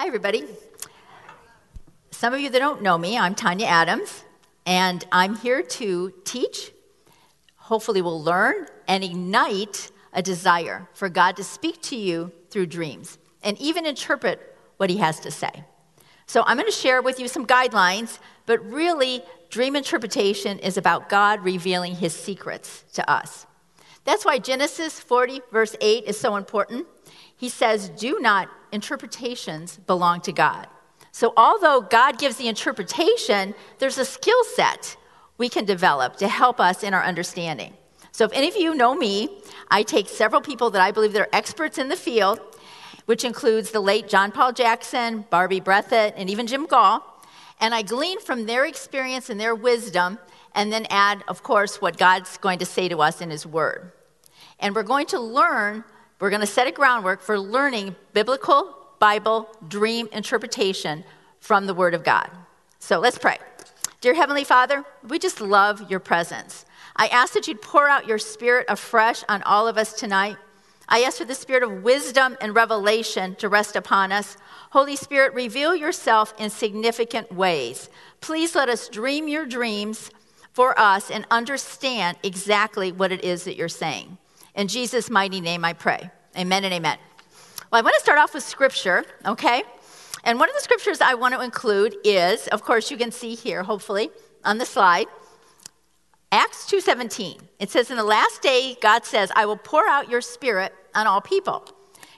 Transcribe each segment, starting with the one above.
Hi, everybody. Some of you that don't know me, I'm Tanya Adams, and I'm here to teach. Hopefully, we'll learn and ignite a desire for God to speak to you through dreams and even interpret what He has to say. So, I'm going to share with you some guidelines, but really, dream interpretation is about God revealing His secrets to us. That's why Genesis 40, verse 8 is so important. He says, Do not interpretations belong to God. So, although God gives the interpretation, there's a skill set we can develop to help us in our understanding. So, if any of you know me, I take several people that I believe they are experts in the field, which includes the late John Paul Jackson, Barbie Breathitt, and even Jim Goll, and I glean from their experience and their wisdom, and then add, of course, what God's going to say to us in His Word. And we're going to learn we're going to set a groundwork for learning biblical Bible dream interpretation from the Word of God. So let's pray. Dear Heavenly Father, we just love your presence. I ask that you'd pour out your spirit afresh on all of us tonight. I ask for the spirit of wisdom and revelation to rest upon us. Holy Spirit, reveal yourself in significant ways. Please let us dream your dreams for us and understand exactly what it is that you're saying. In Jesus' mighty name I pray. Amen and amen. Well, I want to start off with scripture, okay? And one of the scriptures I want to include is, of course, you can see here, hopefully, on the slide, Acts 2:17. It says, "In the last day, God says, I will pour out your spirit on all people.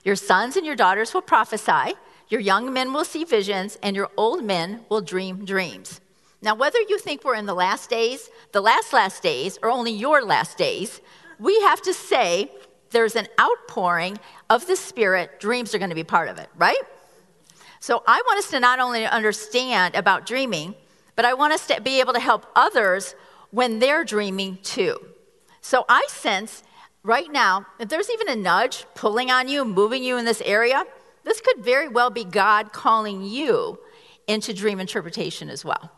Your sons and your daughters will prophesy, your young men will see visions, and your old men will dream dreams." Now, whether you think we're in the last days, the last last days, or only your last days, we have to say there's an outpouring of the Spirit. Dreams are going to be part of it, right? So I want us to not only understand about dreaming, but I want us to be able to help others when they're dreaming too. So I sense right now, if there's even a nudge pulling on you, moving you in this area, this could very well be God calling you into dream interpretation as well.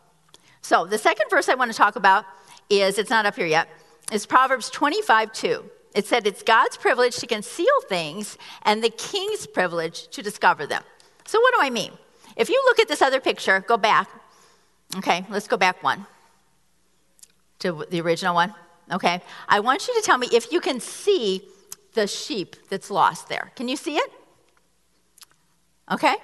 So the second verse I want to talk about is, it's not up here yet, is Proverbs 25 2. It said it's God's privilege to conceal things and the king's privilege to discover them. So, what do I mean? If you look at this other picture, go back. Okay, let's go back one to the original one. Okay, I want you to tell me if you can see the sheep that's lost there. Can you see it? Okay,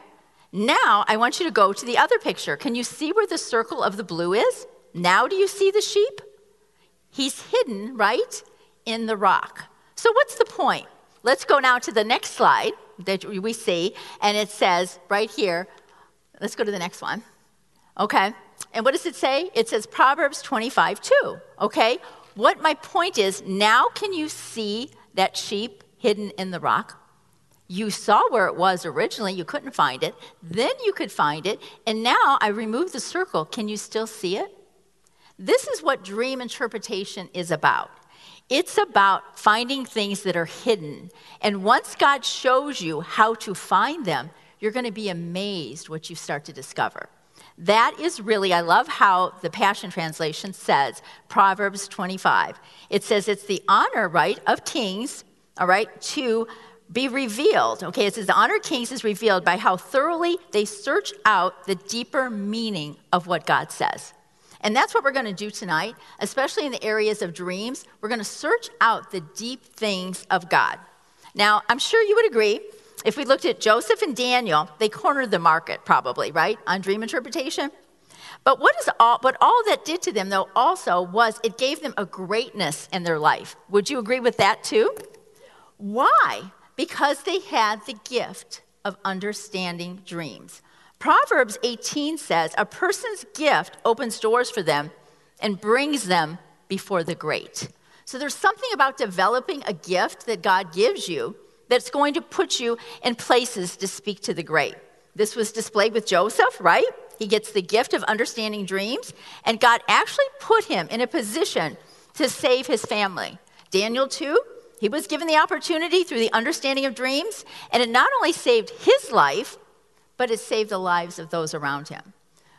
now I want you to go to the other picture. Can you see where the circle of the blue is? Now, do you see the sheep? He's hidden, right, in the rock. So, what's the point? Let's go now to the next slide that we see, and it says right here, let's go to the next one. Okay. And what does it say? It says Proverbs 25, 2. Okay. What my point is now, can you see that sheep hidden in the rock? You saw where it was originally, you couldn't find it. Then you could find it, and now I removed the circle. Can you still see it? This is what dream interpretation is about. It's about finding things that are hidden. And once God shows you how to find them, you're going to be amazed what you start to discover. That is really, I love how the Passion Translation says, Proverbs 25. It says it's the honor, right, of kings, all right, to be revealed. Okay, it says the honor of kings is revealed by how thoroughly they search out the deeper meaning of what God says. And that's what we're going to do tonight, especially in the areas of dreams. We're going to search out the deep things of God. Now, I'm sure you would agree, if we looked at Joseph and Daniel, they cornered the market probably, right, on dream interpretation. But what is all what all that did to them though also was it gave them a greatness in their life. Would you agree with that too? Why? Because they had the gift of understanding dreams. Proverbs 18 says, A person's gift opens doors for them and brings them before the great. So there's something about developing a gift that God gives you that's going to put you in places to speak to the great. This was displayed with Joseph, right? He gets the gift of understanding dreams, and God actually put him in a position to save his family. Daniel, too, he was given the opportunity through the understanding of dreams, and it not only saved his life, but it saved the lives of those around him.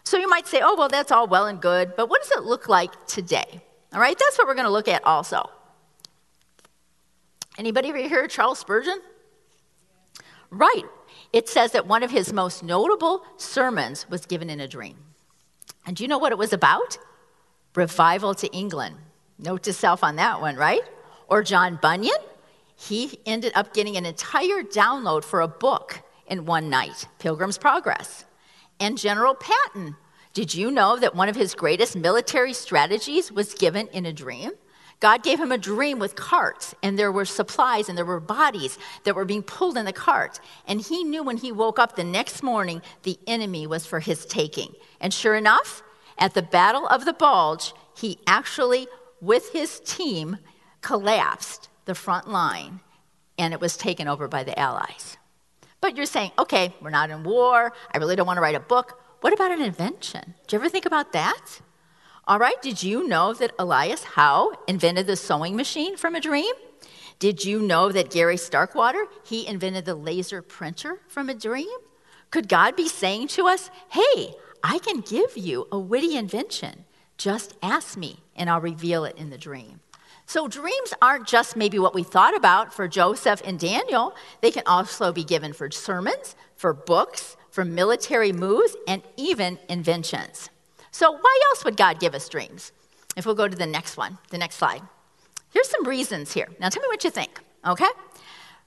So you might say, oh, well, that's all well and good, but what does it look like today? All right, that's what we're going to look at also. Anybody ever hear Charles Spurgeon? Right. it says that one of his most notable sermons was given in a dream. And do you know what it was about? Revival to England. Note to self on that one, right? Or John Bunyan, he ended up getting an entire download for a book in one night Pilgrim's Progress. And General Patton, did you know that one of his greatest military strategies was given in a dream? God gave him a dream with carts, and there were supplies and there were bodies that were being pulled in the cart. And he knew when he woke up the next morning, the enemy was for his taking. And sure enough, at the Battle of the Bulge, he actually, with his team, collapsed the front line, and it was taken over by the Allies. But you're saying, okay, we're not in war. I really don't want to write a book. What about an invention? Do you ever think about that? All right, did you know that Elias Howe invented the sewing machine from a dream? Did you know that Gary Starkweather, he invented the laser printer from a dream? Could God be saying to us, hey, I can give you a witty invention. Just ask me, and I'll reveal it in the dream. So, dreams aren't just maybe what we thought about for Joseph and Daniel. They can also be given for sermons, for books, for military moves, and even inventions. So, why else would God give us dreams? If we'll go to the next one, the next slide. Here's some reasons here. Now, tell me what you think, okay?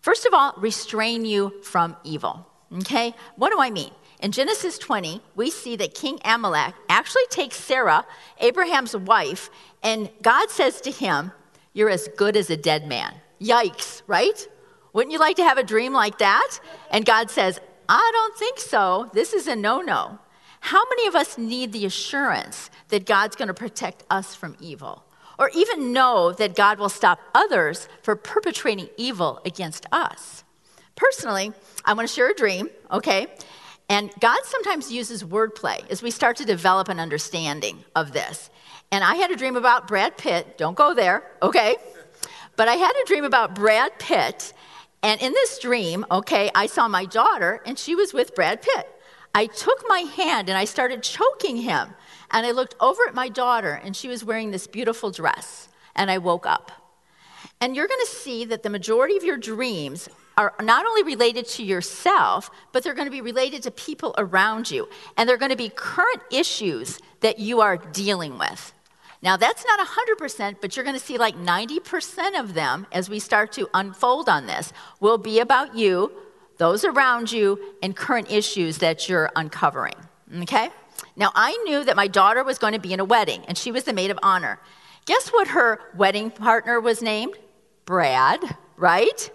First of all, restrain you from evil, okay? What do I mean? In Genesis 20, we see that King Amalek actually takes Sarah, Abraham's wife, and God says to him, You're as good as a dead man. Yikes, right? Wouldn't you like to have a dream like that? And God says, I don't think so. This is a no no. How many of us need the assurance that God's going to protect us from evil? Or even know that God will stop others from perpetrating evil against us? Personally, I want to share a dream, okay? And God sometimes uses wordplay as we start to develop an understanding of this. And I had a dream about Brad Pitt. Don't go there, okay? But I had a dream about Brad Pitt. And in this dream, okay, I saw my daughter and she was with Brad Pitt. I took my hand and I started choking him. And I looked over at my daughter, and she was wearing this beautiful dress. And I woke up. And you're going to see that the majority of your dreams are not only related to yourself, but they're going to be related to people around you. And they're going to be current issues that you are dealing with. Now, that's not 100%, but you're going to see like 90% of them as we start to unfold on this will be about you those around you, and current issues that you're uncovering. Okay? Now, I knew that my daughter was going to be in a wedding, and she was the maid of honor. Guess what her wedding partner was named? Brad, right?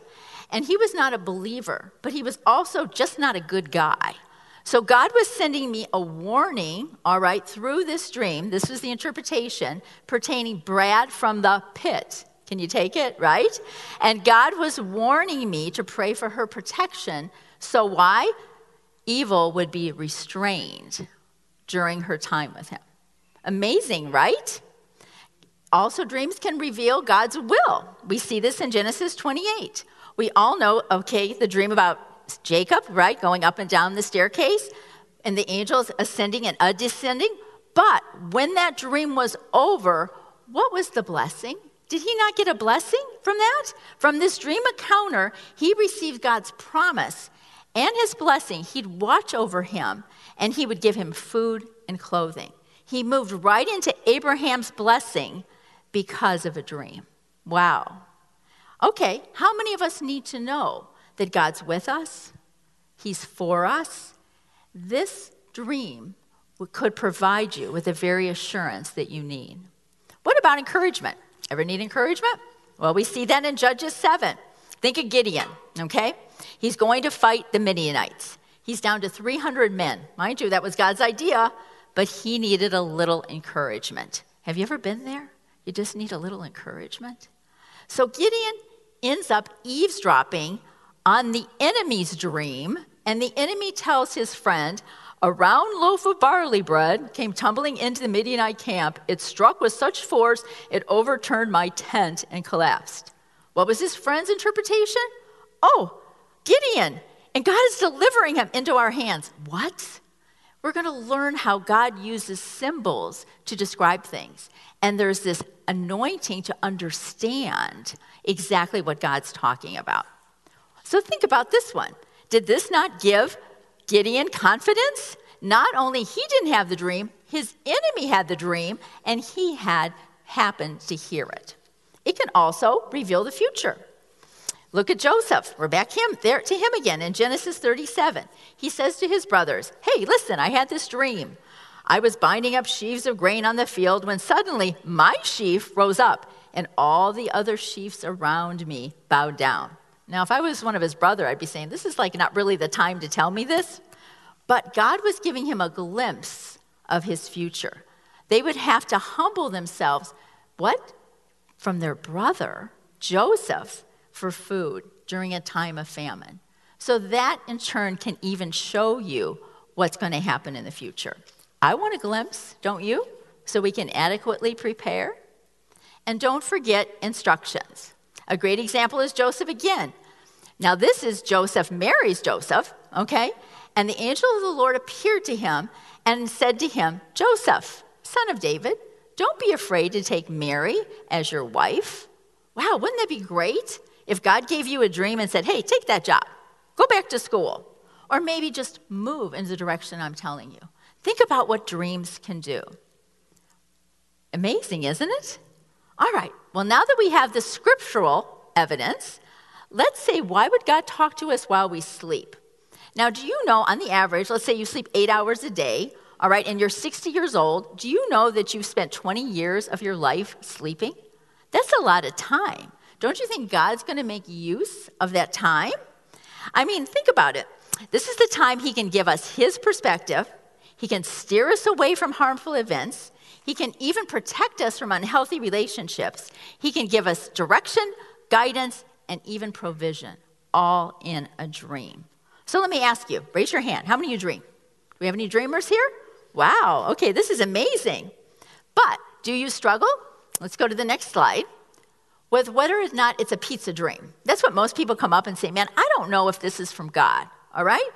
And he was not a believer, but he was also just not a good guy. So God was sending me a warning, all right, through this dream. This was the interpretation pertaining Brad from the pit. Can you take it? Right? And God was warning me to pray for her protection. So, why? Evil would be restrained during her time with him. Amazing, right? Also, dreams can reveal God's will. We see this in Genesis 28. We all know, okay, the dream about Jacob, right, going up and down the staircase, and the angels ascending and descending. But when that dream was over, what was the blessing? Did he not get a blessing from that? From this dream encounter, he received God's promise and his blessing. He'd watch over him and he would give him food and clothing. He moved right into Abraham's blessing because of a dream. Wow. Okay, how many of us need to know that God's with us? He's for us? This dream could provide you with the very assurance that you need. What about encouragement? Ever need encouragement? Well, we see that in Judges 7. Think of Gideon, okay? He's going to fight the Midianites. He's down to 300 men. Mind you, that was God's idea, but he needed a little encouragement. Have you ever been there? You just need a little encouragement. So Gideon ends up eavesdropping on the enemy's dream, and the enemy tells his friend, a round loaf of barley bread came tumbling into the Midianite camp. It struck with such force, it overturned my tent and collapsed. What was his friend's interpretation? Oh, Gideon, and God is delivering him into our hands. What? We're going to learn how God uses symbols to describe things. And there's this anointing to understand exactly what God's talking about. So think about this one. Did this not give Gideon confidence? Not only he didn't have the dream, his enemy had the dream, and he had happened to hear it. It can also reveal the future. Look at Joseph. We're back him there to him again in Genesis 37. He says to his brothers, "Hey, listen, I had this dream. I was binding up sheaves of grain on the field when suddenly my sheaf rose up and all the other sheaves around me bowed down." Now, if I was one of his brother, I'd be saying, "This is like not really the time to tell me this." But God was giving him a glimpse of his future. They would have to humble themselves, what? From their brother, Joseph, for food during a time of famine. So that in turn can even show you what's going to happen in the future. I want a glimpse, don't you? So we can adequately prepare. And don't forget instructions. A great example is Joseph again. Now, this is Joseph Mary's Joseph, okay? And the angel of the Lord appeared to him and said to him, Joseph, son of David, don't be afraid to take Mary as your wife. Wow, wouldn't that be great? If God gave you a dream and said, hey, take that job, go back to school, or maybe just move in the direction I'm telling you. Think about what dreams can do. Amazing, isn't it? All right, well, now that we have the scriptural evidence, let's say, why would God talk to us while we sleep? Now, do you know, on the average, let's say you sleep eight hours a day, all right, and you're 60 years old, do you know that you've spent 20 years of your life sleeping? That's a lot of time. Don't you think God's going to make use of that time? I mean, think about it. This is the time He can give us His perspective, He can steer us away from harmful events, He can even protect us from unhealthy relationships, He can give us direction, guidance, and even provision, all in a dream. So let me ask you raise your hand. How many of you dream? Do we have any dreamers here? Wow, okay, this is amazing. But do you struggle? Let's go to the next slide with whether or not it's a pizza dream. That's what most people come up and say, man, I don't know if this is from God, all right?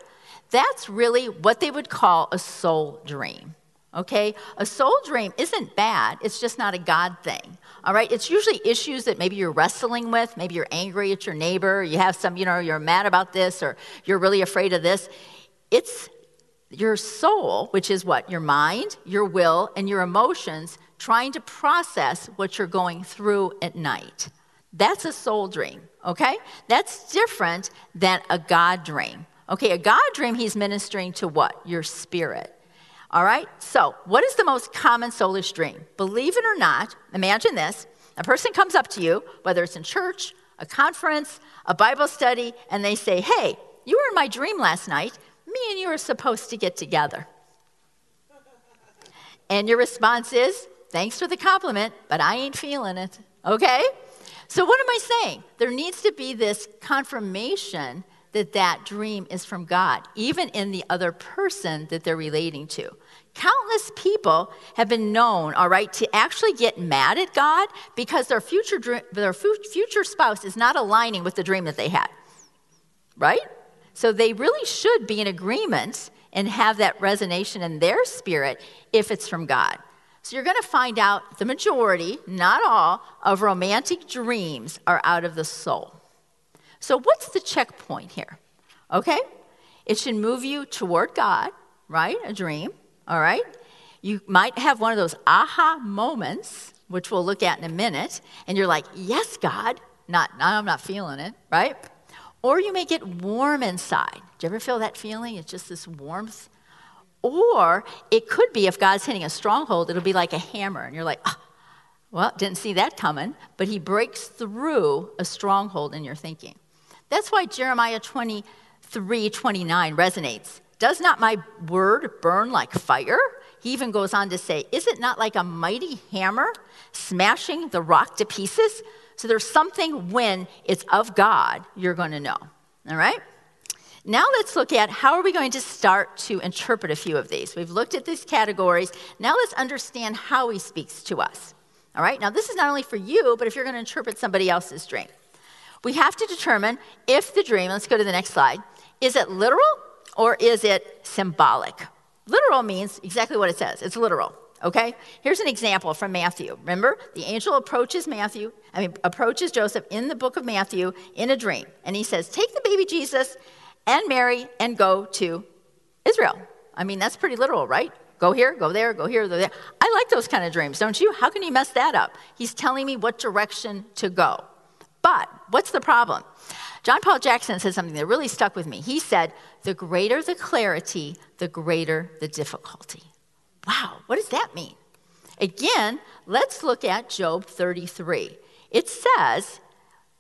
That's really what they would call a soul dream, okay? A soul dream isn't bad, it's just not a God thing, all right? It's usually issues that maybe you're wrestling with. Maybe you're angry at your neighbor, you have some, you know, you're mad about this, or you're really afraid of this. It's your soul, which is what? Your mind, your will, and your emotions trying to process what you're going through at night. That's a soul dream, okay? That's different than a God dream. Okay, a God dream, he's ministering to what? Your spirit. All right? So, what is the most common soulish dream? Believe it or not, imagine this a person comes up to you, whether it's in church, a conference, a Bible study, and they say, Hey, you were in my dream last night. Me and you are supposed to get together. And your response is, Thanks for the compliment, but I ain't feeling it. Okay? So, what am I saying? There needs to be this confirmation that that dream is from God, even in the other person that they're relating to. Countless people have been known, all right, to actually get mad at God because their future, dream, their future spouse is not aligning with the dream that they had, right? So they really should be in agreement and have that resonation in their spirit if it's from God. So you're going to find out the majority, not all, of romantic dreams are out of the soul. So what's the checkpoint here? Okay? It should move you toward God, right? A dream, all right? You might have one of those aha moments, which we'll look at in a minute, and you're like, yes, God. Not, I'm not feeling it, right? Or you may get warm inside. Do you ever feel that feeling? It's just this warmth or it could be if God's hitting a stronghold, it'll be like a hammer, and you're like, oh, well, didn't see that coming. But he breaks through a stronghold in your thinking. That's why Jeremiah 23 29 resonates. Does not my word burn like fire? He even goes on to say, Is it not like a mighty hammer smashing the rock to pieces? So there's something when it's of God you're going to know. All right? Now let's look at how are we going to start to interpret a few of these. We've looked at these categories. Now let's understand how he speaks to us. All right? Now this is not only for you, but if you're going to interpret somebody else's dream. We have to determine if the dream, let's go to the next slide, is it literal or is it symbolic? Literal means exactly what it says. It's literal. Okay? Here's an example from Matthew. Remember, the angel approaches Matthew, I mean, approaches Joseph in the book of Matthew in a dream. And he says, Take the baby Jesus and Mary and go to Israel. I mean, that's pretty literal, right? Go here, go there, go here, go there. I like those kind of dreams, don't you? How can you mess that up? He's telling me what direction to go. But what's the problem? John Paul Jackson said something that really stuck with me. He said, The greater the clarity, the greater the difficulty. Wow, what does that mean? Again, let's look at Job 33. It says,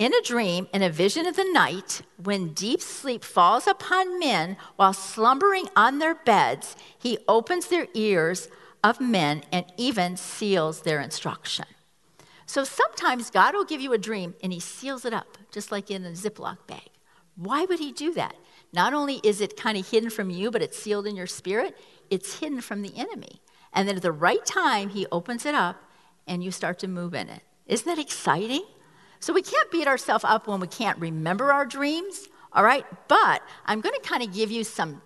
in a dream, in a vision of the night, when deep sleep falls upon men while slumbering on their beds, he opens their ears of men and even seals their instruction. So sometimes God will give you a dream and he seals it up, just like in a Ziploc bag. Why would he do that? Not only is it kind of hidden from you, but it's sealed in your spirit, it's hidden from the enemy. And then at the right time, he opens it up and you start to move in it. Isn't that exciting? So we can't beat ourselves up when we can't remember our dreams, all right? But I'm going to kind of give you some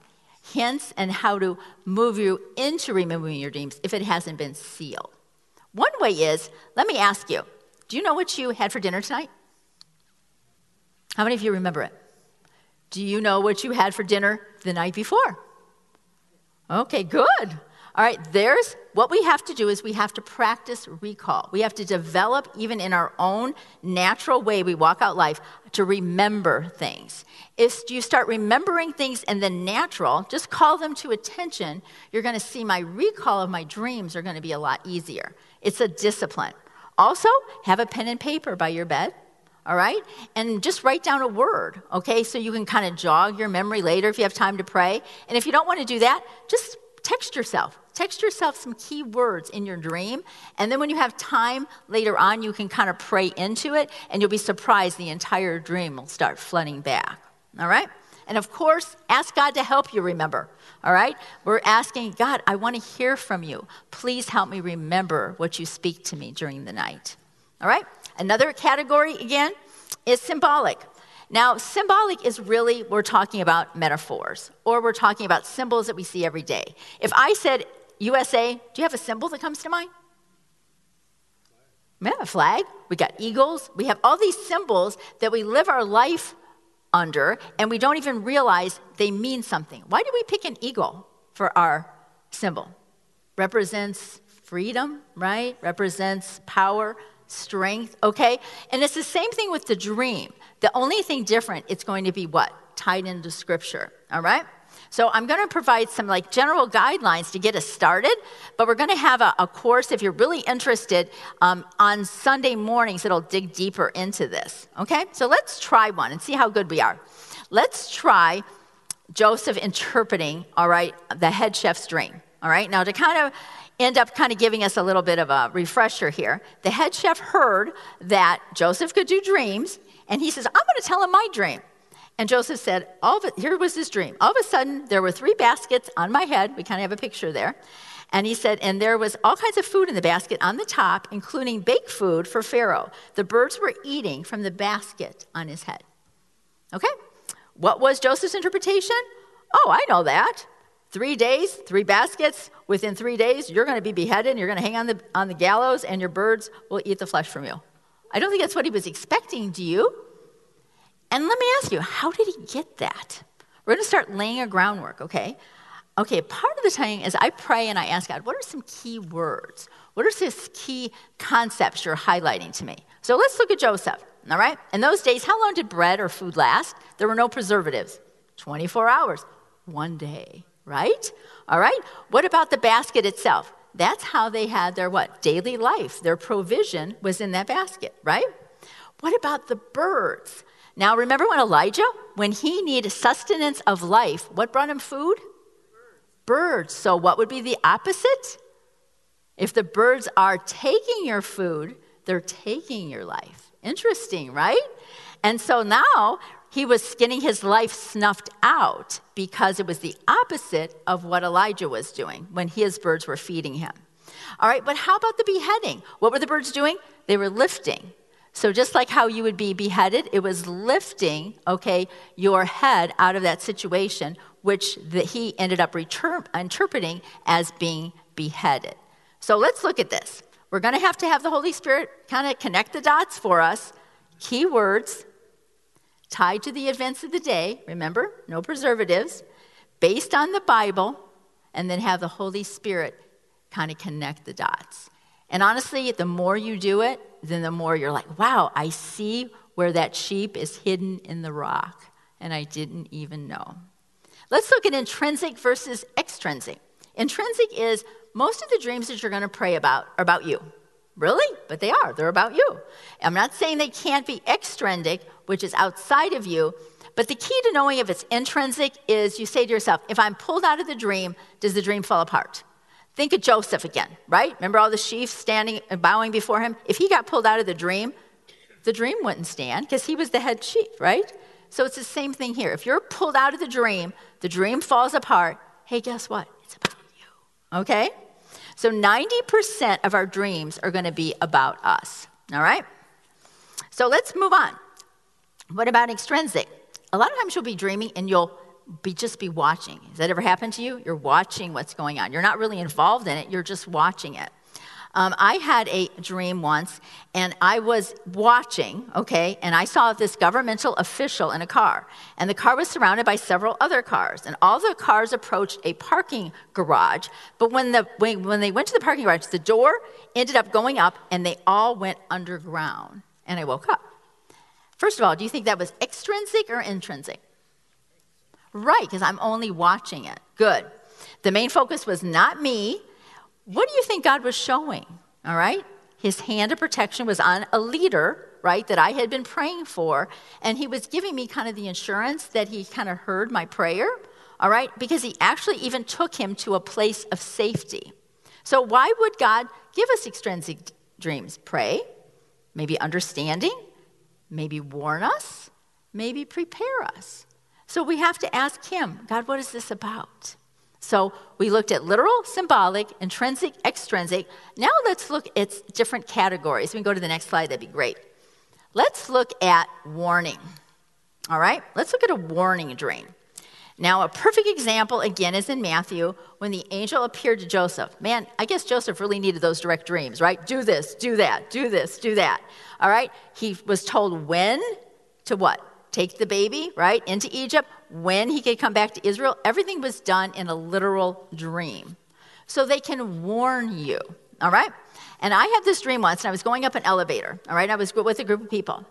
hints and how to move you into remembering your dreams if it hasn't been sealed. One way is, let me ask you, do you know what you had for dinner tonight? How many of you remember it? Do you know what you had for dinner the night before? Okay, good. All right, there's what we have to do is we have to practice recall. We have to develop, even in our own natural way we walk out life, to remember things. If you start remembering things in the natural, just call them to attention, you're going to see my recall of my dreams are going to be a lot easier. It's a discipline. Also, have a pen and paper by your bed all right? And just write down a word, okay? So you can kind of jog your memory later if you have time to pray. And if you don't want to do that, just text yourself. Text yourself some key words in your dream, and then when you have time later on, you can kind of pray into it, and you'll be surprised the entire dream will start flooding back. All right? And of course, ask God to help you remember. All right? We're asking, God, I want to hear from you. Please help me remember what you speak to me during the night. All right? Another category, again, is symbolic. Now, symbolic is really, we're talking about metaphors, or we're talking about symbols that we see every day. If I said USA, do you have a symbol that comes to mind? Yeah, a flag. We got eagles. We have all these symbols that we live our life under, and we don't even realize they mean something. Why do we pick an eagle for our symbol? Represents freedom, right? Represents power, strength, okay? And it's the same thing with the dream. The only thing different, it's going to be what? Tied into scripture, all right? So I'm going to provide some like general guidelines to get us started, but we're going to have a, a course if you're really interested um, on Sunday mornings that'll dig deeper into this. Okay, so let's try one and see how good we are. Let's try Joseph interpreting, all right, the head chef's dream. All right, now to kind of end up kind of giving us a little bit of a refresher here. The head chef heard that Joseph could do dreams, and he says, I'm going to tell him my dream. And Joseph said, All of it, Here was his dream. All of a sudden, there were three baskets on my head. We kind of have a picture there. And he said, And there was all kinds of food in the basket on the top, including baked food for Pharaoh. The birds were eating from the basket on his head. Okay? What was Joseph's interpretation? Oh, I know that. Three days, three baskets. Within three days, you're going to be beheaded, and you're going to hang on the, on the gallows, and your birds will eat the flesh from you. I don't think that's what he was expecting, do you? And let me ask you, how did he get that? We're going to start laying a groundwork, okay? Okay, part of the time is I pray and I ask God, what are some key words? What are some key concepts you're highlighting to me? So let's look at Joseph, all right? In those days, how long did bread or food last? There were no preservatives. 24 hours, one day right? All right? What about the basket itself? That's how they had their what? Daily life. Their provision was in that basket, right? What about the birds? Now, remember when Elijah, when he needed sustenance of life, what brought him food? Birds. So, what would be the opposite? If the birds are taking your food, they're taking your life. Interesting, right? And so now he was getting his life snuffed out because it was the opposite of what Elijah was doing when his birds were feeding him. All right, but how about the beheading? What were the birds doing? They were lifting. So just like how you would be beheaded, it was lifting, okay, your head out of that situation, which the, he ended up interpreting as being beheaded. So let's look at this. We're going to have to have the Holy Spirit kind of connect the dots for us. Key words tied to the events of the day, remember, no preservatives, based on the Bible, and then have the Holy Spirit kind of connect the dots. And honestly, the more you do it, then the more you're like, wow, I see where that sheep is hidden in the rock, and I didn't even know. Let's look at intrinsic versus extrinsic. Intrinsic is most of the dreams that you're going to pray about are about you. Really? But they are. They're about you. I'm not saying they can't be extrinsic, which is outside of you, but the key to knowing if it's intrinsic is you say to yourself, if I'm pulled out of the dream, does the dream fall apart? Think of Joseph again, right? Remember all the sheep standing and bowing before him? If he got pulled out of the dream, the dream wouldn't stand because he was the head sheep, right? So it's the same thing here. If you're pulled out of the dream, the dream falls apart. Hey, guess what? It's about you. Okay? So 90% of our dreams are going to be about us. All right? So let's move on. What about extrinsic? A lot of times you'll be dreaming and you'll be just be watching. Has that ever happened to you? You're watching what's going on. You're not really involved in it, you're just watching it. Um, I had a dream once, and I was watching, okay, and I saw this governmental official in a car. And the car was surrounded by several other cars. And all the cars approached a parking garage. But when, the, when, when they went to the parking garage, the door ended up going up, and they all went underground. And I woke up. First of all, do you think that was extrinsic or intrinsic? Right, because I'm only watching it. Good. The main focus was not me. What do you think God was showing? All right? His hand of protection was on a leader, right, that I had been praying for. And he was giving me kind of the assurance that he kind of heard my prayer, all right? Because he actually even took him to a place of safety. So, why would God give us extrinsic dreams? Pray, maybe understanding, maybe warn us, maybe prepare us. So we have to ask Him, God, what is this about? So we looked at literal, symbolic, intrinsic, extrinsic. Now let's look at different categories. We can go to the next slide, that'd be great. Let's look at warning. All right, let's look at a warning dream. Now, a perfect example, again, is in Matthew when the angel appeared to Joseph. Man, I guess Joseph really needed those direct dreams, right? Do this, do that, do this, do that. All right? He was told when to what? Take the baby, right, into Egypt, when he could come back to Israel. Everything was done in a literal dream. So they can warn you, all right? And I had this dream once, and I was going up an elevator, all right? I was with a group of people.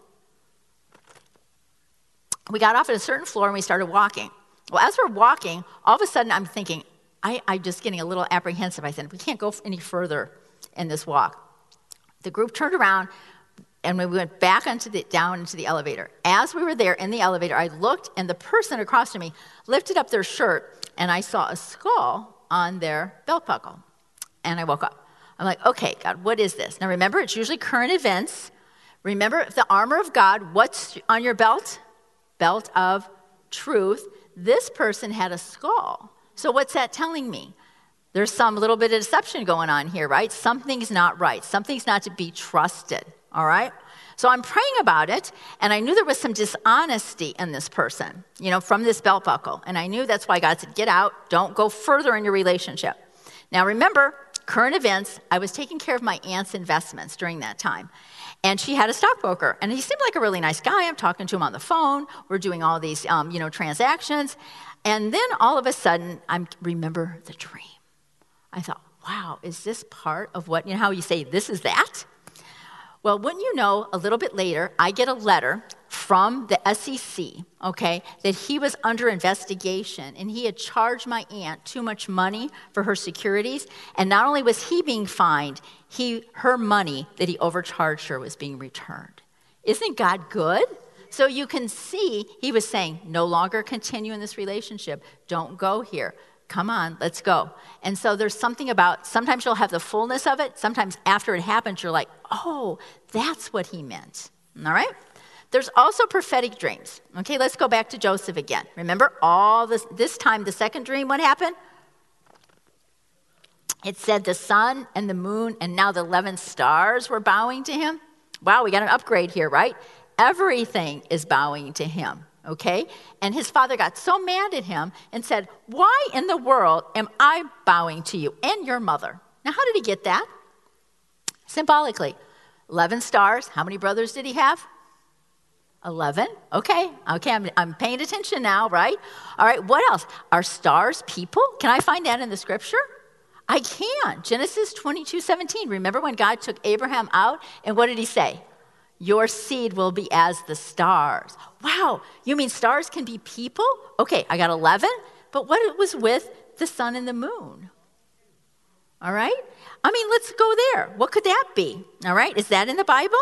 We got off at a certain floor and we started walking. Well, as we're walking, all of a sudden I'm thinking, I, I'm just getting a little apprehensive. I said, we can't go any further in this walk. The group turned around and we went back onto the, down into the elevator. As we were there in the elevator, I looked, and the person across from me lifted up their shirt, and I saw a skull on their belt buckle. And I woke up. I'm like, okay, God, what is this? Now remember, it's usually current events. Remember the armor of God. What's on your belt? Belt of truth. This person had a skull. So what's that telling me? There's some little bit of deception going on here, right? Something's not right. Something's not to be trusted all right? So I'm praying about it, and I knew there was some dishonesty in this person, you know, from this belt buckle. And I knew that's why God said, get out, don't go further in your relationship. Now remember, current events, I was taking care of my aunt's investments during that time. And she had a stockbroker, and he seemed like a really nice guy. I'm talking to him on the phone. We're doing all these, um, you know, transactions. And then all of a sudden, I remember the dream. I thought, wow, is this part of what, you know how you say, this is that? Well, wouldn't you know, a little bit later, I get a letter from the SEC, okay, that he was under investigation and he had charged my aunt too much money for her securities. And not only was he being fined, he, her money that he overcharged her was being returned. Isn't God good? So you can see he was saying, no longer continue in this relationship. Don't go here come on, let's go. And so there's something about sometimes you'll have the fullness of it. Sometimes after it happens, you're like, oh, that's what he meant. All right? There's also prophetic dreams. Okay, let's go back to Joseph again. Remember all this this time the second dream what happened? It said the sun and the moon and now the 11 stars were bowing to him. Wow, we got an upgrade here, right? Everything is bowing to him okay? And his father got so mad at him and said, Why in the world am I bowing to you and your mother? Now, how did he get that? Symbolically, 11 stars. How many brothers did he have? 11. Okay, okay, I'm, I'm paying attention now, right? All right, what else? Are stars people? Can I find that in the scripture? I can. Genesis 22 17. Remember when God took Abraham out and what did he say? Your seed will be as the stars. Wow, you mean stars can be people? Okay, I got 11, but what it was with the sun and the moon? All right? I mean, let's go there. What could that be? All right, is that in the Bible?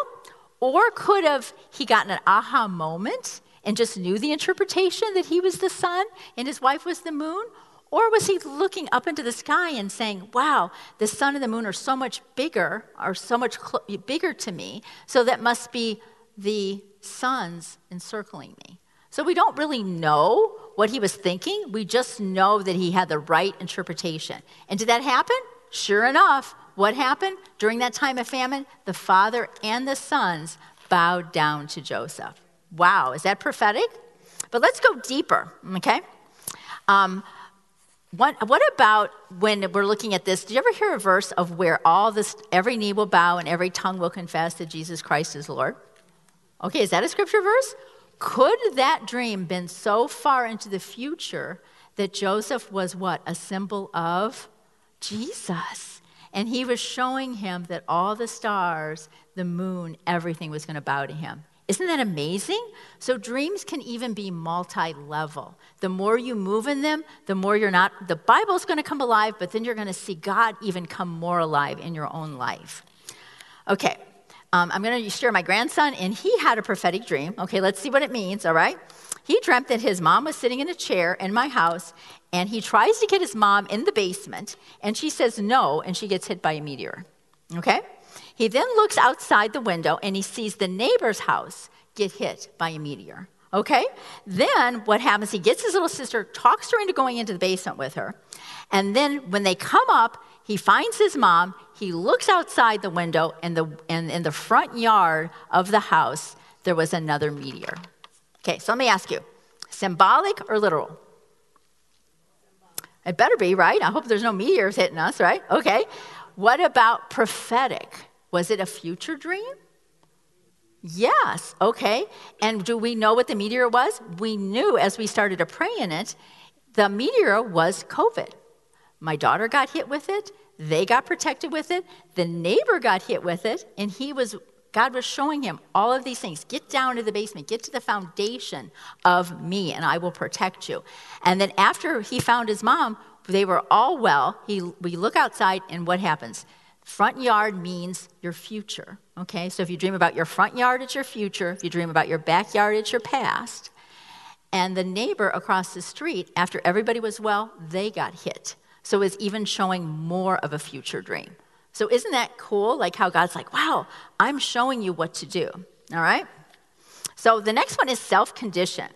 Or could have he gotten an aha moment and just knew the interpretation that he was the sun and his wife was the moon? Or was he looking up into the sky and saying, wow, the sun and the moon are so much bigger, are so much cl- bigger to me, so that must be the suns encircling me? So we don't really know what he was thinking. We just know that he had the right interpretation. And did that happen? Sure enough, what happened? During that time of famine, the father and the sons bowed down to Joseph. Wow, is that prophetic? But let's go deeper, okay? Um, what, what about when we're looking at this? Did you ever hear a verse of where all this, every knee will bow and every tongue will confess that Jesus Christ is Lord? Okay, is that a scripture verse? Could that dream been so far into the future that Joseph was what? A symbol of Jesus. And he was showing him that all the stars, the moon, everything was going to bow to him. Isn't that amazing? So dreams can even be multi-level. The more you move in them, the more you're not the Bible's going to come alive, but then you're going to see God even come more alive in your own life. Okay. Um, I'm going to share my grandson, and he had a prophetic dream. Okay, let's see what it means, all right? He dreamt that his mom was sitting in a chair in my house, and he tries to get his mom in the basement, and she says no, and she gets hit by a meteor. Okay? He then looks outside the window and he sees the neighbor's house get hit by a meteor. Okay? Then what happens? He gets his little sister, talks her into going into the basement with her. And then when they come up, he finds his mom. He looks outside the window, and, the, and in the front yard of the house, there was another meteor. Okay, so let me ask you symbolic or literal? It better be, right? I hope there's no meteors hitting us, right? Okay. What about prophetic? Was it a future dream? Yes, okay. And do we know what the meteor was? We knew as we started to pray in it, the meteor was COVID. My daughter got hit with it. They got protected with it. The neighbor got hit with it, and he was God was showing him all of these things. Get down to the basement, get to the foundation of me, and I will protect you. And then after he found his mom, they were all well. He, we look outside, and what happens? Front yard means your future. Okay, so if you dream about your front yard, it's your future. If you dream about your backyard, it's your past. And the neighbor across the street, after everybody was well, they got hit. So it's even showing more of a future dream. So, isn't that cool? Like how God's like, wow, I'm showing you what to do. All right? So, the next one is self condition.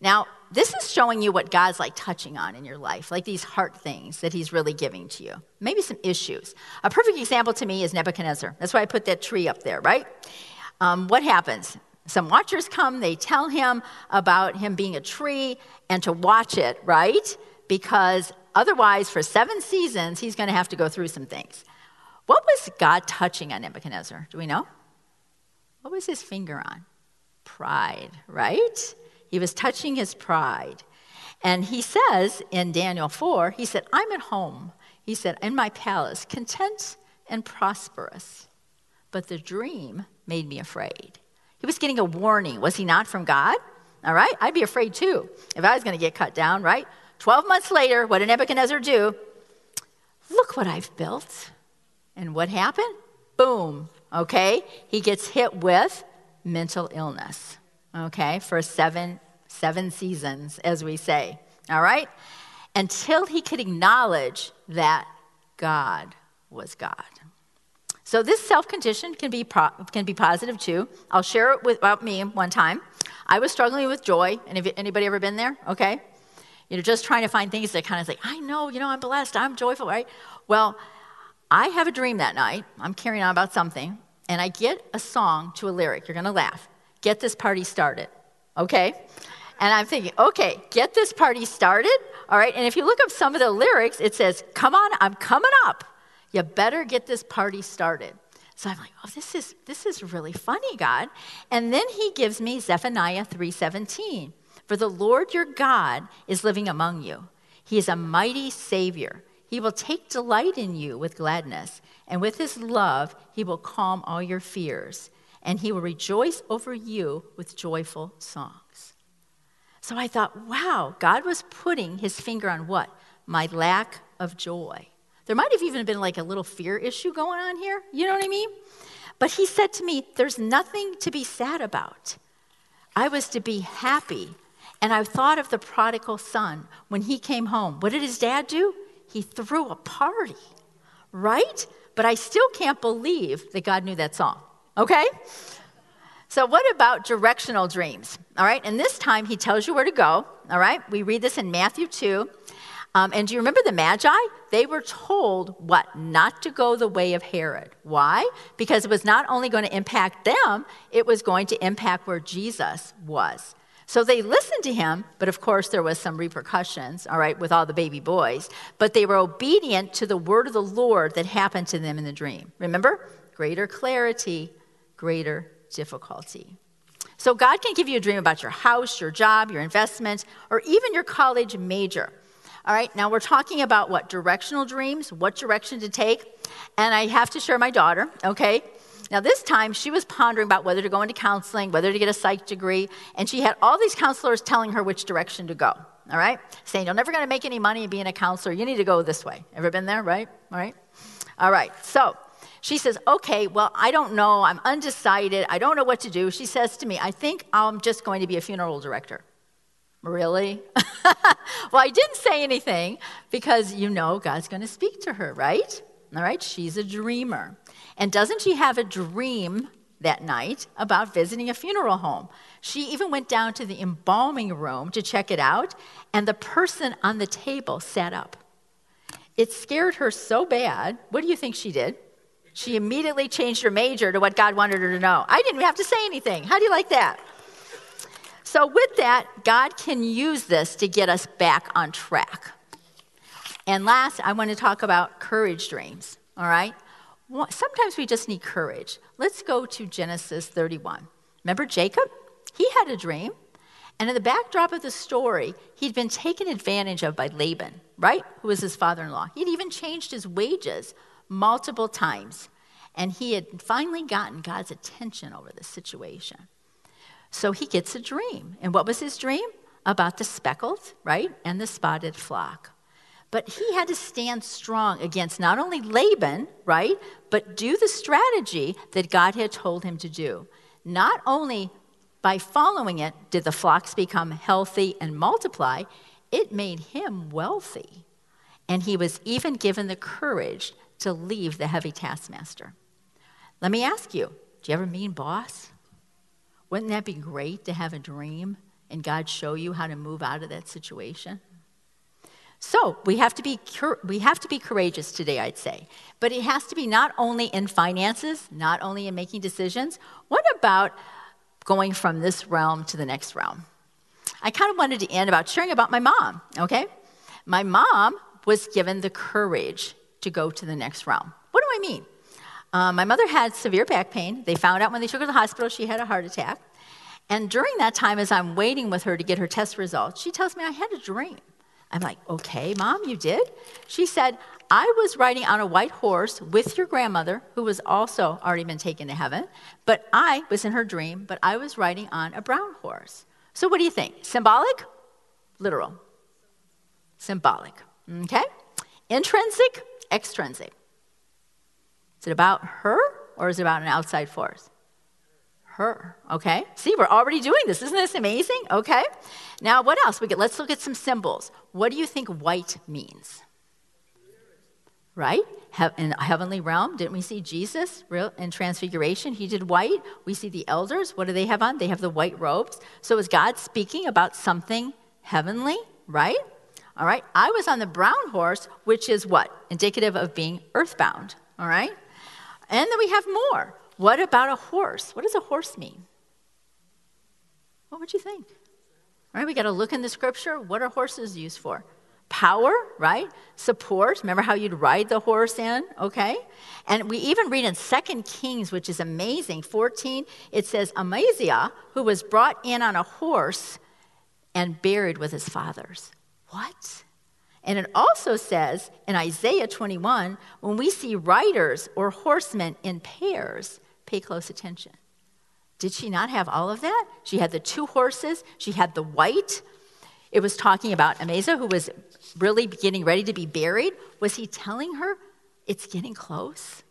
Now, this is showing you what God's like touching on in your life, like these heart things that He's really giving to you. Maybe some issues. A perfect example to me is Nebuchadnezzar. That's why I put that tree up there, right? Um, what happens? Some watchers come, they tell him about him being a tree and to watch it, right? Because otherwise, for seven seasons, he's going to have to go through some things. What was God touching on Nebuchadnezzar? Do we know? What was his finger on? Pride, right? He was touching his pride. And he says in Daniel 4, he said, I'm at home. He said, in my palace, content and prosperous. But the dream made me afraid. He was getting a warning, was he not, from God? All right? I'd be afraid too if I was going to get cut down, right? 12 months later, what did Nebuchadnezzar do? Look what I've built. And what happened? Boom, okay? He gets hit with mental illness, okay, for seven, seven seasons, as we say, all right? Until he could acknowledge that God was God. So this self-condition can be pro- can be positive too. I'll share it with about me one time. I was struggling with joy. Any, anybody ever been there? Okay, you know, just trying to find things that kind of say, I know, you know, I'm blessed, I'm joyful, right? Well, I have a dream that night. I'm carrying on about something, and I get a song to a lyric. You're going to laugh. Get this party started. Okay? And I'm thinking, okay, get this party started. All right. And if you look up some of the lyrics, it says, come on, I'm coming up. You better get this party started. So I'm like, oh, this is this is really funny, God. And then he gives me Zephaniah 3:17. For the Lord your God is living among you. He is a mighty Savior. He will take delight in you with gladness, and with his love he will calm all your fears, and he will rejoice over you with joyful songs. So I thought, wow, God was putting his finger on what? My lack of joy. There might have even been like a little fear issue going on here. You know what I mean? But he said to me, There's nothing to be sad about. I was to be happy. And I thought of the prodigal son when he came home. What did his dad do? He threw a party, right? But I still can't believe that God knew that song, okay? So, what about directional dreams? All right, and this time he tells you where to go, all right? We read this in Matthew 2. Um, and do you remember the Magi? They were told what? Not to go the way of Herod. Why? Because it was not only going to impact them, it was going to impact where Jesus was. So they listened to him, but of course there was some repercussions, all right, with all the baby boys. But they were obedient to the word of the Lord that happened to them in the dream. Remember? Greater clarity, greater difficulty. So God can give you a dream about your house, your job, your investment, or even your college major. All right, now we're talking about what? Directional dreams, what direction to take. And I have to share my daughter, okay? Now, this time she was pondering about whether to go into counseling, whether to get a psych degree, and she had all these counselors telling her which direction to go, all right? Saying, You're never gonna make any money being a counselor, you need to go this way. Ever been there, right? All right? All right, so she says, Okay, well, I don't know, I'm undecided, I don't know what to do. She says to me, I think I'm just going to be a funeral director. Really? well, I didn't say anything because you know God's going to speak to her, right? All right, she's a dreamer. And doesn't she have a dream that night about visiting a funeral home? She even went down to the embalming room to check it out, and the person on the table sat up. It scared her so bad. What do you think she did? She immediately changed her major to what God wanted her to know. I didn't have to say anything. How do you like that? So, with that, God can use this to get us back on track. And last, I want to talk about courage dreams, all right? Sometimes we just need courage. Let's go to Genesis 31. Remember Jacob? He had a dream. And in the backdrop of the story, he'd been taken advantage of by Laban, right? Who was his father in law. He'd even changed his wages multiple times. And he had finally gotten God's attention over the situation. So he gets a dream. And what was his dream? About the speckled, right? And the spotted flock. But he had to stand strong against not only Laban, right? But do the strategy that God had told him to do. Not only by following it did the flocks become healthy and multiply, it made him wealthy. And he was even given the courage to leave the heavy taskmaster. Let me ask you do you ever mean boss? Wouldn't that be great to have a dream and God show you how to move out of that situation? So we have to be we have to be courageous today, I'd say. But it has to be not only in finances, not only in making decisions. What about going from this realm to the next realm? I kind of wanted to end about sharing about my mom. Okay, my mom was given the courage to go to the next realm. What do I mean? Um, my mother had severe back pain. They found out when they took her to the hospital she had a heart attack. And during that time, as I'm waiting with her to get her test results, she tells me, I had a dream. I'm like, okay, mom, you did? She said, I was riding on a white horse with your grandmother, who was also already been taken to heaven, but I was in her dream, but I was riding on a brown horse. So what do you think? Symbolic? Literal. Symbolic. Okay? Intrinsic? Extrinsic. Is it about her or is it about an outside force? Her. Okay? See, we're already doing this. Isn't this amazing? Okay. Now, what else? We get, let's look at some symbols. What do you think white means? Right? In the heavenly realm, didn't we see Jesus in transfiguration? He did white. We see the elders. What do they have on? They have the white robes. So is God speaking about something heavenly? Right? All right. I was on the brown horse, which is what? Indicative of being earthbound. All right. And then we have more. What about a horse? What does a horse mean? What would you think? All right, we got to look in the scripture. What are horses used for? power, right? Support. Remember how you'd ride the horse in, okay? And we even read in Second Kings, which is amazing, 14, it says Amaziah, who was brought in on a horse and buried with his fathers. What? And it also says in Isaiah 21 when we see riders or horsemen in pairs, pay close attention. Did she not have all of that? She had the two horses, she had the white. It was talking about Amaziah, who was really getting ready to be buried. Was he telling her it's getting close?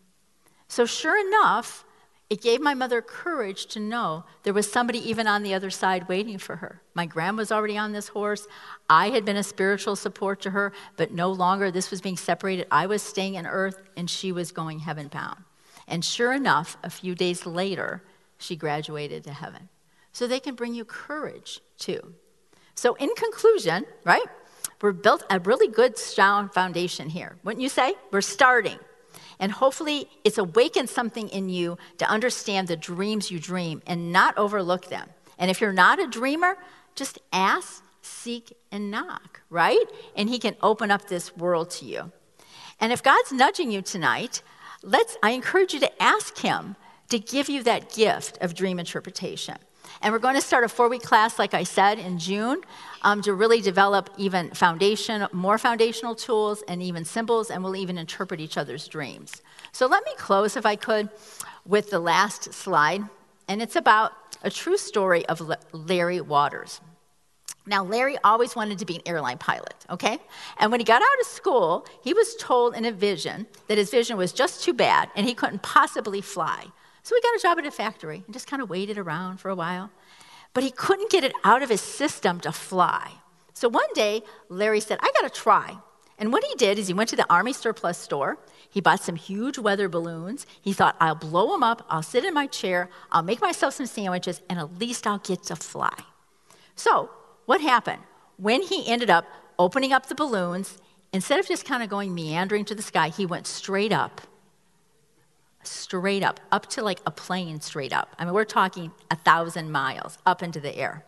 So, sure enough, it gave my mother courage to know there was somebody even on the other side waiting for her. My grandma was already on this horse. I had been a spiritual support to her, but no longer this was being separated. I was staying in earth and she was going heaven bound. And sure enough, a few days later, she graduated to heaven. So they can bring you courage too. So, in conclusion, right, we're built a really good, strong foundation here. Wouldn't you say? We're starting. And hopefully, it's awakened something in you to understand the dreams you dream and not overlook them. And if you're not a dreamer, just ask, seek, and knock, right? And He can open up this world to you. And if God's nudging you tonight, let's, I encourage you to ask Him to give you that gift of dream interpretation. And we're going to start a four week class, like I said, in June um, to really develop even foundation, more foundational tools and even symbols, and we'll even interpret each other's dreams. So let me close, if I could, with the last slide. And it's about a true story of Larry Waters. Now, Larry always wanted to be an airline pilot, okay? And when he got out of school, he was told in a vision that his vision was just too bad and he couldn't possibly fly. So he got a job at a factory and just kind of waited around for a while. But he couldn't get it out of his system to fly. So one day, Larry said, I got to try. And what he did is he went to the Army surplus store. He bought some huge weather balloons. He thought, I'll blow them up, I'll sit in my chair, I'll make myself some sandwiches, and at least I'll get to fly. So, what happened? When he ended up opening up the balloons, instead of just kind of going meandering to the sky, he went straight up straight up, up to like a plane straight up. I mean, we're talking a thousand miles up into the air.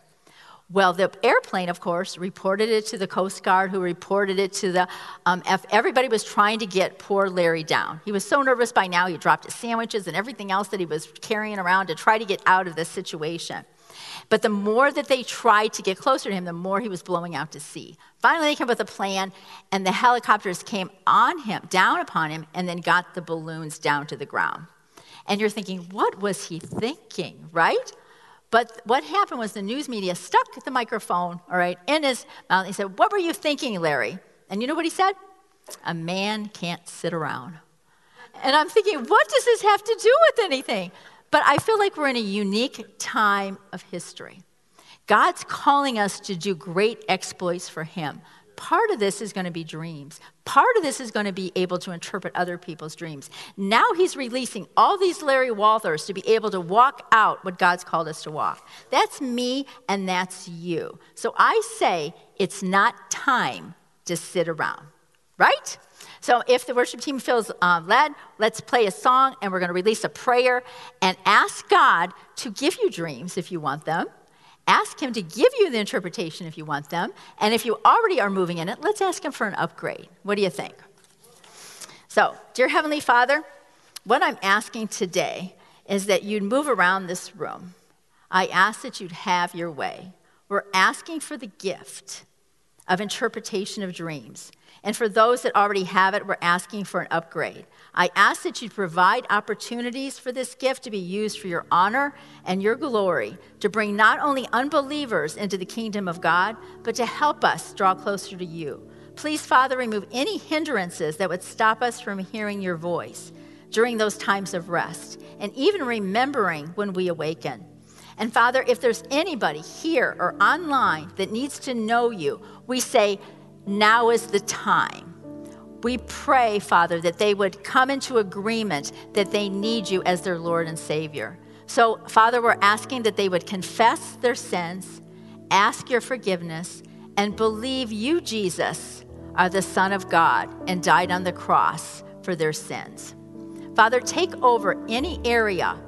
Well, the airplane, of course, reported it to the Coast Guard, who reported it to the um, F. Everybody was trying to get poor Larry down. He was so nervous by now, he dropped his sandwiches and everything else that he was carrying around to try to get out of this situation. But the more that they tried to get closer to him, the more he was blowing out to sea. Finally, they came up with a plan, and the helicopters came on him, down upon him, and then got the balloons down to the ground. And you're thinking, what was he thinking, right? But what happened was the news media stuck the microphone, all right, in his mouth. He said, What were you thinking, Larry? And you know what he said? A man can't sit around. And I'm thinking, what does this have to do with anything? But I feel like we're in a unique time of history. God's calling us to do great exploits for Him. Part of this is going to be dreams. Part of this is going to be able to interpret other people's dreams. Now He's releasing all these Larry Walters to be able to walk out what God's called us to walk. That's me and that's you. So I say it's not time to sit around, right? So if the worship team feels uh, led, let's play a song and we're going to release a prayer and ask God to give you dreams if you want them. Ask Him to give you the interpretation if you want them. And if you already are moving in it, let's ask Him for an upgrade. What do you think? So, dear Heavenly Father, what I'm asking today is that you'd move around this room. I ask that you'd have your way. We're asking for the gift of interpretation of dreams. And for those that already have it, we're asking for an upgrade. I ask that you provide opportunities for this gift to be used for your honor and your glory, to bring not only unbelievers into the kingdom of God, but to help us draw closer to you. Please, Father, remove any hindrances that would stop us from hearing your voice during those times of rest, and even remembering when we awaken. And Father, if there's anybody here or online that needs to know you, we say, now is the time. We pray, Father, that they would come into agreement that they need you as their Lord and Savior. So, Father, we're asking that they would confess their sins, ask your forgiveness, and believe you, Jesus, are the Son of God and died on the cross for their sins. Father, take over any area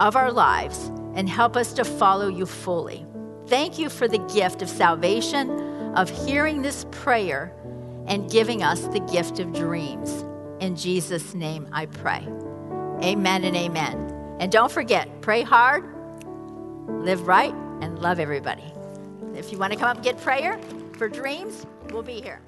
of our lives and help us to follow you fully. Thank you for the gift of salvation of hearing this prayer and giving us the gift of dreams. In Jesus' name I pray. Amen and amen. And don't forget, pray hard, live right, and love everybody. If you want to come up and get prayer for dreams, we'll be here.